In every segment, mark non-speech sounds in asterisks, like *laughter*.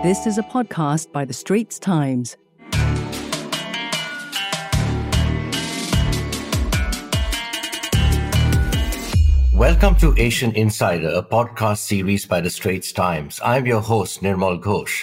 This is a podcast by The Straits Times. Welcome to Asian Insider, a podcast series by The Straits Times. I'm your host, Nirmal Ghosh.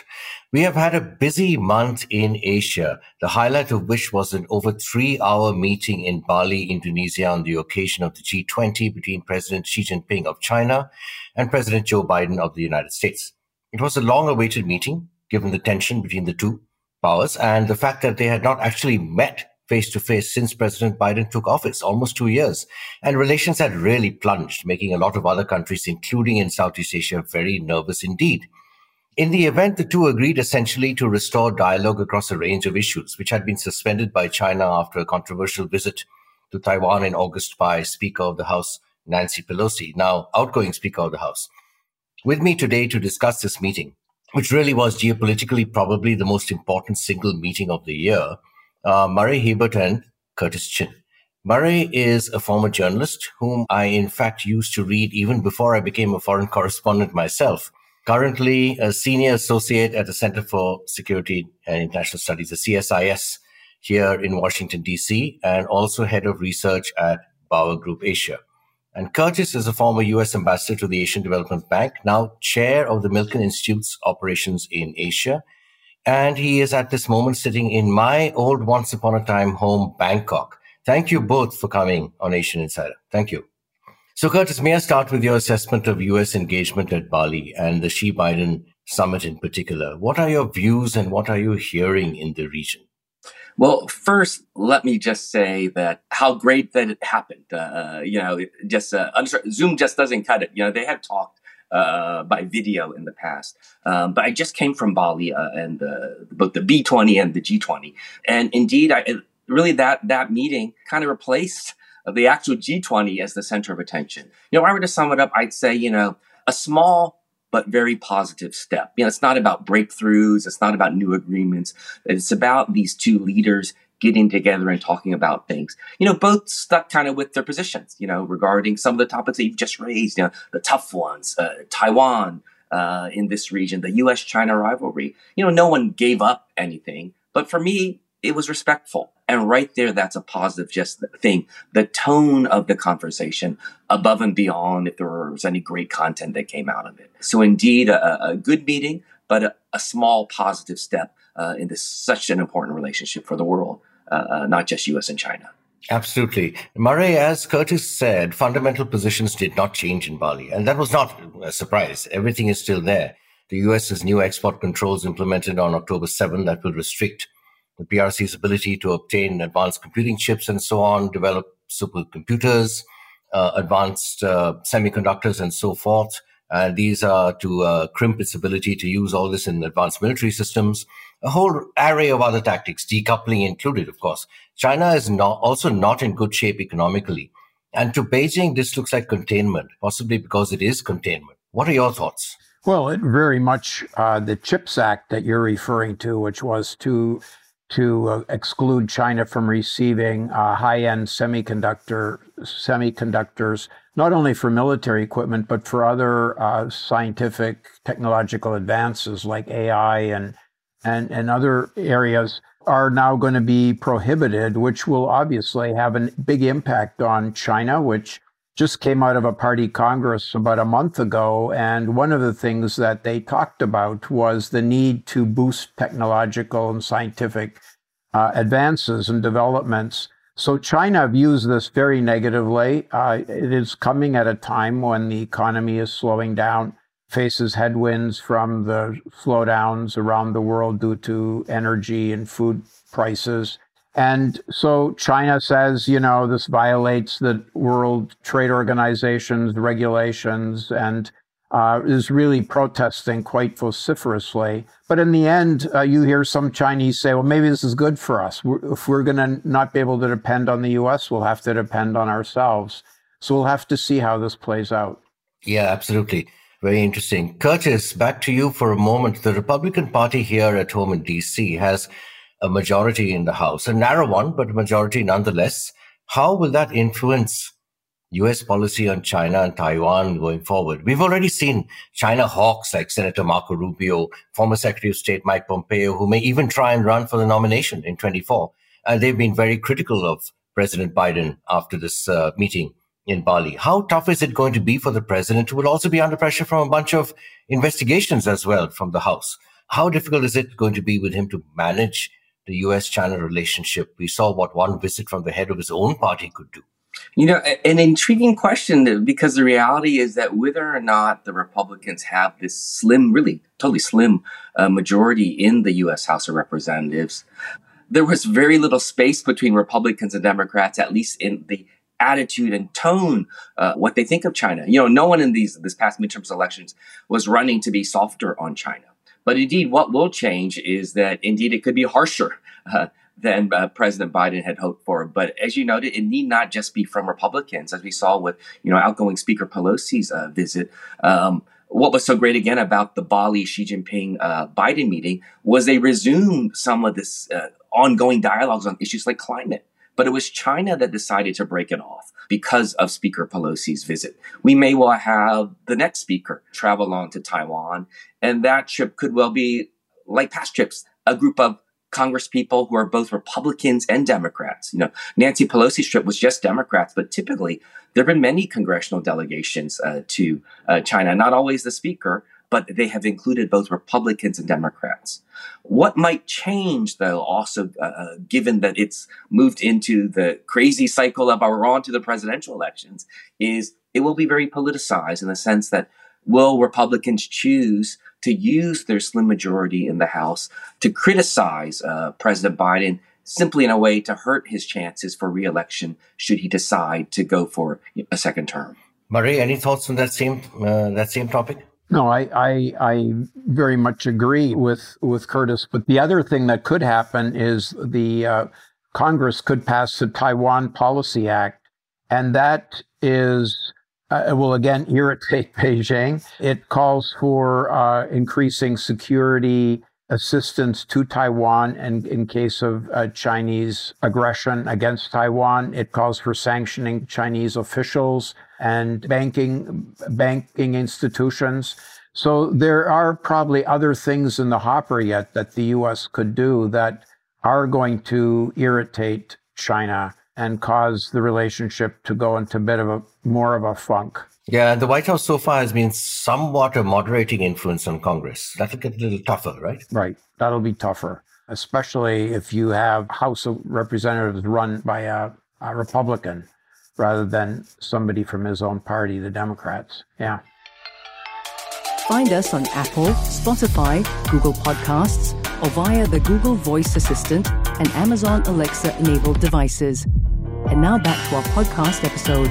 We have had a busy month in Asia, the highlight of which was an over three hour meeting in Bali, Indonesia on the occasion of the G20 between President Xi Jinping of China and President Joe Biden of the United States. It was a long awaited meeting, given the tension between the two powers and the fact that they had not actually met face to face since President Biden took office, almost two years. And relations had really plunged, making a lot of other countries, including in Southeast Asia, very nervous indeed. In the event, the two agreed essentially to restore dialogue across a range of issues, which had been suspended by China after a controversial visit to Taiwan in August by Speaker of the House Nancy Pelosi, now outgoing Speaker of the House. With me today to discuss this meeting, which really was geopolitically probably the most important single meeting of the year, uh, Murray Hiebert and Curtis Chin. Murray is a former journalist whom I, in fact, used to read even before I became a foreign correspondent myself. Currently, a senior associate at the Center for Security and International Studies, the CSIS, here in Washington, D.C., and also head of research at Bower Group Asia. And Curtis is a former U.S. ambassador to the Asian Development Bank, now chair of the Milken Institute's operations in Asia. And he is at this moment sitting in my old once upon a time home, Bangkok. Thank you both for coming on Asian Insider. Thank you. So, Curtis, may I start with your assessment of U.S. engagement at Bali and the Xi Biden summit in particular? What are your views and what are you hearing in the region? Well, first, let me just say that how great that it happened. Uh, you know, just uh, Zoom just doesn't cut it. You know, they had talked uh, by video in the past, um, but I just came from Bali uh, and both the B20 and the G20, and indeed, I really that that meeting kind of replaced the actual G20 as the center of attention. You know, if I were to sum it up, I'd say you know a small but very positive step. You know, it's not about breakthroughs. It's not about new agreements. It's about these two leaders getting together and talking about things. You know, both stuck kind of with their positions, you know, regarding some of the topics that you've just raised, you know, the tough ones, uh, Taiwan uh, in this region, the US China rivalry. You know, no one gave up anything. But for me, it was respectful. And right there, that's a positive just thing. The tone of the conversation above and beyond if there was any great content that came out of it. So indeed, a, a good meeting, but a, a small positive step uh, such an important relationship for the world, uh, uh, not just U.S. and China. Absolutely. Murray, as Curtis said, fundamental positions did not change in Bali. And that was not a surprise. Everything is still there. The US has new export controls implemented on October 7 that will restrict the PRC's ability to obtain advanced computing chips and so on, develop supercomputers, uh, advanced uh, semiconductors, and so forth. And these are to uh, crimp its ability to use all this in advanced military systems. A whole array of other tactics, decoupling included, of course. China is not, also not in good shape economically. And to Beijing, this looks like containment, possibly because it is containment. What are your thoughts? Well, it very much uh, the CHIPS Act that you're referring to, which was to to uh, exclude China from receiving uh, high-end semiconductor semiconductors, not only for military equipment but for other uh, scientific technological advances like AI and and and other areas are now going to be prohibited, which will obviously have a big impact on China, which just came out of a party congress about a month ago. And one of the things that they talked about was the need to boost technological and scientific uh, advances and developments. So China views this very negatively. Uh, it is coming at a time when the economy is slowing down, faces headwinds from the slowdowns around the world due to energy and food prices. And so China says, you know, this violates the World Trade Organization's regulations and uh, is really protesting quite vociferously. But in the end, uh, you hear some Chinese say, well, maybe this is good for us. We're, if we're going to not be able to depend on the US, we'll have to depend on ourselves. So we'll have to see how this plays out. Yeah, absolutely. Very interesting. Curtis, back to you for a moment. The Republican Party here at home in DC has a majority in the House, a narrow one, but a majority nonetheless. How will that influence US policy on China and Taiwan going forward. We've already seen China hawks like Senator Marco Rubio, former Secretary of State Mike Pompeo, who may even try and run for the nomination in 24. And they've been very critical of President Biden after this uh, meeting in Bali. How tough is it going to be for the president who will also be under pressure from a bunch of investigations as well from the House? How difficult is it going to be with him to manage the US China relationship? We saw what one visit from the head of his own party could do. You know, an intriguing question because the reality is that whether or not the Republicans have this slim, really totally slim uh, majority in the U.S. House of Representatives, there was very little space between Republicans and Democrats, at least in the attitude and tone, uh, what they think of China. You know, no one in these this past midterms elections was running to be softer on China. But indeed, what will change is that indeed it could be harsher uh, than uh, President Biden had hoped for. But as you noted, it need not just be from Republicans, as we saw with you know outgoing Speaker Pelosi's uh, visit. Um, what was so great again about the Bali Xi Jinping uh, Biden meeting was they resumed some of this uh, ongoing dialogues on issues like climate. But it was China that decided to break it off because of Speaker Pelosi's visit. We may well have the next speaker travel on to Taiwan, and that trip could well be like past trips, a group of Congress people who are both Republicans and Democrats. You know, Nancy Pelosi's trip was just Democrats, but typically there have been many congressional delegations uh, to uh, China, not always the speaker, but they have included both Republicans and Democrats. What might change, though, also uh, uh, given that it's moved into the crazy cycle of our on to the presidential elections, is it will be very politicized in the sense that will Republicans choose to use their slim majority in the House to criticize uh, President Biden simply in a way to hurt his chances for reelection should he decide to go for a second term? Murray, any thoughts on that same uh, that same topic? No, I, I, I very much agree with with Curtis. But the other thing that could happen is the uh, Congress could pass the Taiwan Policy Act, and that is uh, will again irritate *laughs* Beijing. It calls for uh, increasing security assistance to Taiwan and in case of uh, Chinese aggression against Taiwan. It calls for sanctioning Chinese officials and banking banking institutions. So there are probably other things in the hopper yet that the US could do that are going to irritate China and cause the relationship to go into a bit of a more of a funk. Yeah, the White House so far has been somewhat a moderating influence on Congress. That'll get a little tougher, right? Right. That'll be tougher, especially if you have House of Representatives run by a, a Republican rather than somebody from his own party, the Democrats. Yeah. Find us on Apple, Spotify, Google Podcasts, or via the Google Voice Assistant and Amazon Alexa enabled devices. And now back to our podcast episode.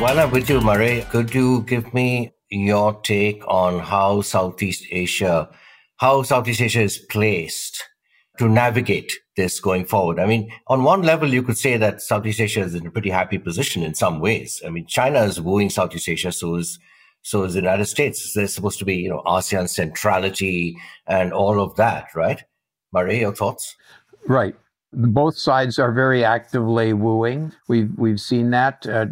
While I'm with you, Murray, could you give me your take on how Southeast Asia, how Southeast Asia is placed to navigate this going forward? I mean, on one level, you could say that Southeast Asia is in a pretty happy position in some ways. I mean, China is wooing Southeast Asia, so is so is the United States. There's supposed to be, you know, ASEAN centrality and all of that, right? Murray, your thoughts? Right. Both sides are very actively wooing. We've we've seen that uh,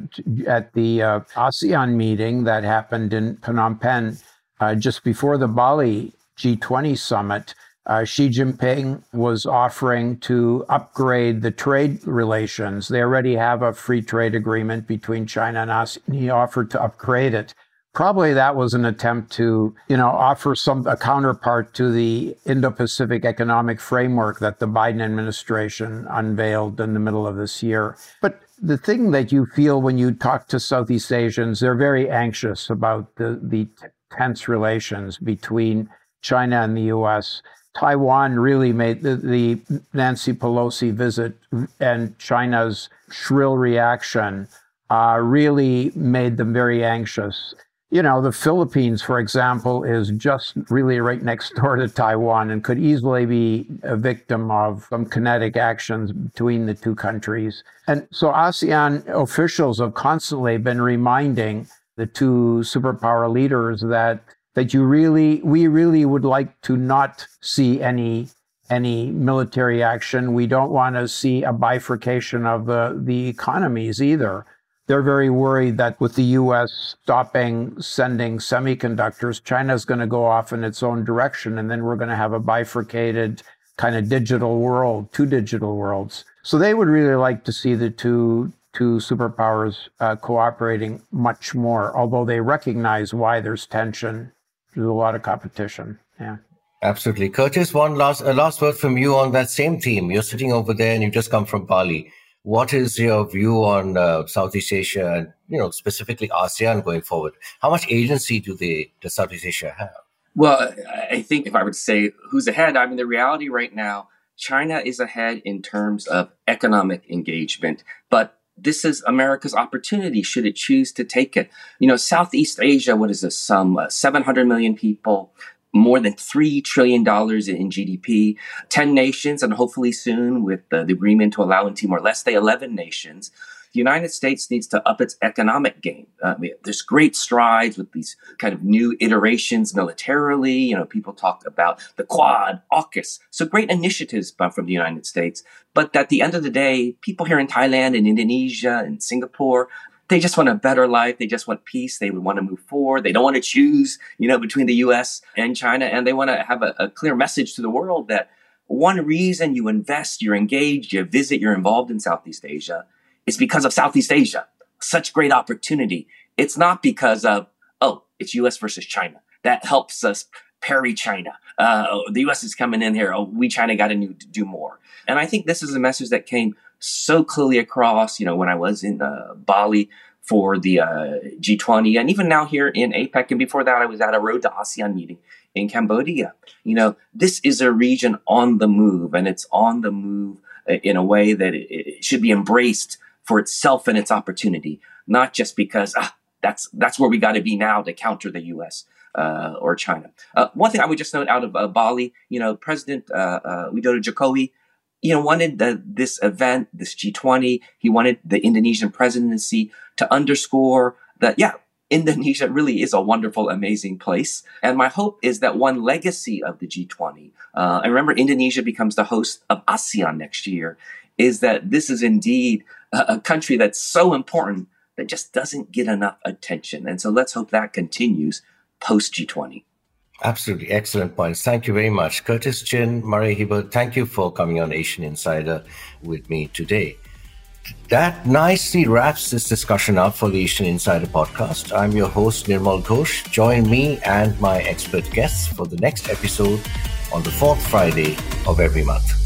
at the uh, ASEAN meeting that happened in Phnom Penh uh, just before the Bali G20 summit. Uh, Xi Jinping was offering to upgrade the trade relations. They already have a free trade agreement between China and ASEAN. He offered to upgrade it probably that was an attempt to, you know, offer some a counterpart to the Indo-Pacific economic framework that the Biden administration unveiled in the middle of this year. But the thing that you feel when you talk to Southeast Asians, they're very anxious about the the tense relations between China and the U.S. Taiwan really made the, the Nancy Pelosi visit and China's shrill reaction uh, really made them very anxious you know, the Philippines, for example, is just really right next door to Taiwan and could easily be a victim of some kinetic actions between the two countries. And so ASEAN officials have constantly been reminding the two superpower leaders that that you really we really would like to not see any any military action. We don't want to see a bifurcation of the, the economies either. they're very worried that with the US stopping sending semiconductors, China's going to go off in its own direction. And then we're going to have a bifurcated kind of digital world, two digital worlds. So they would really like to see the two two superpowers uh, cooperating much more, although they recognize why there's tension. There's a lot of competition. Yeah. Absolutely. Curtis, one last a last word from you on that same theme. You're sitting over there and you've just come from Bali. What is your view on uh, Southeast Asia and you know specifically ASEAN going forward? How much agency do they does Southeast Asia have? Well, I think if I were to say who's ahead, I mean the reality right now, China is ahead in terms of economic engagement, but this is America's opportunity should it choose to take it. You know, Southeast Asia, what is this? Some uh, 700 million people, more than $3 trillion in GDP, 10 nations, and hopefully soon with the, the agreement to allow in Timor Leste, 11 nations the United States needs to up its economic game. Uh, there's great strides with these kind of new iterations militarily. You know, people talk about the Quad, AUKUS, so great initiatives from the United States. But at the end of the day, people here in Thailand and Indonesia and Singapore, they just want a better life. They just want peace. They want to move forward. They don't want to choose, you know, between the U.S. and China, and they want to have a, a clear message to the world that one reason you invest, you're engaged, you visit, you're involved in Southeast Asia is because of Southeast Asia. Such great opportunity. It's not because of, oh, it's US versus China. That helps us parry China. Uh, the US is coming in here. Oh, we China got to do more. And I think this is a message that came so clearly across, you know, when I was in uh, Bali for the uh, G20 and even now here in APEC. And before that, I was at a Road to ASEAN meeting in Cambodia. You know, this is a region on the move and it's on the move uh, in a way that it, it should be embraced for itself and its opportunity, not just because ah, that's that's where we got to be now to counter the U.S. Uh, or China. Uh, one thing I would just note out of uh, Bali, you know, President uh, uh, Widodo Jokowi, you know, wanted the, this event, this G20. He wanted the Indonesian presidency to underscore that, yeah, Indonesia really is a wonderful, amazing place. And my hope is that one legacy of the G20, uh, and remember, Indonesia becomes the host of ASEAN next year, is that this is indeed a country that's so important that just doesn't get enough attention. And so let's hope that continues post G20. Absolutely. Excellent points. Thank you very much. Curtis Chin, Murray Hiebert, thank you for coming on Asian Insider with me today. That nicely wraps this discussion up for the Asian Insider podcast. I'm your host, Nirmal Ghosh. Join me and my expert guests for the next episode on the fourth Friday of every month.